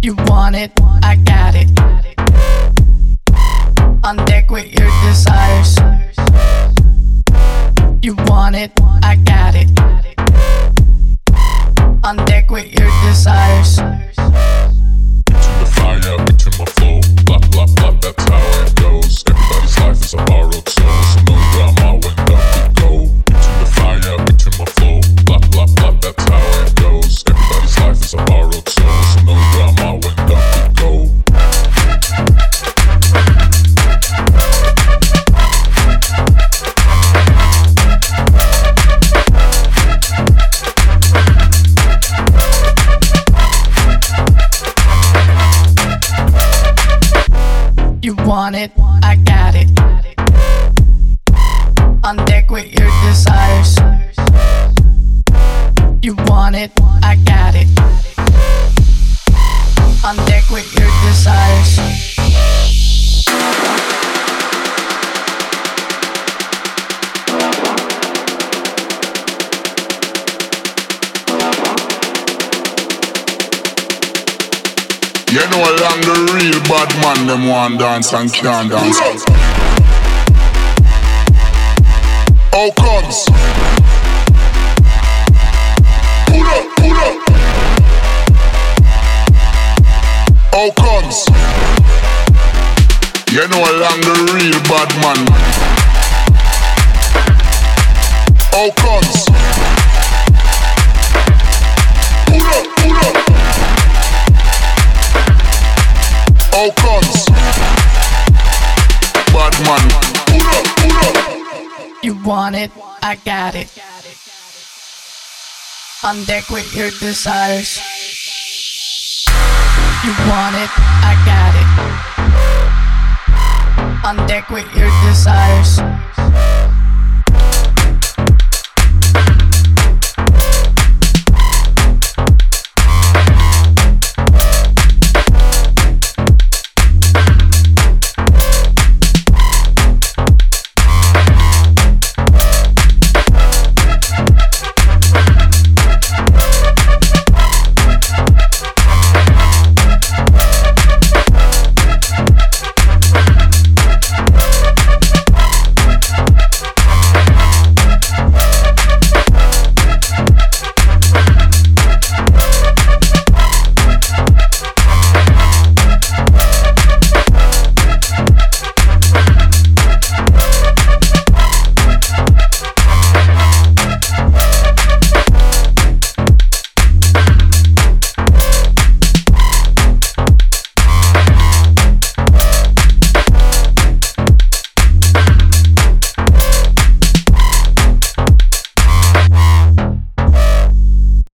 You want it, I got it. On deck with your desires. You want it, I got it. On deck with your desires. You want it, I got it. On deck with your desires. You want it, I got it. On deck with You know along the real bad man them want dance and can't dance. How comes? Pull up, pull up. How comes? You know along the real bad man. How comes? Want it, I got it. On deck with your desires. You want it, I got it. On deck with your desires.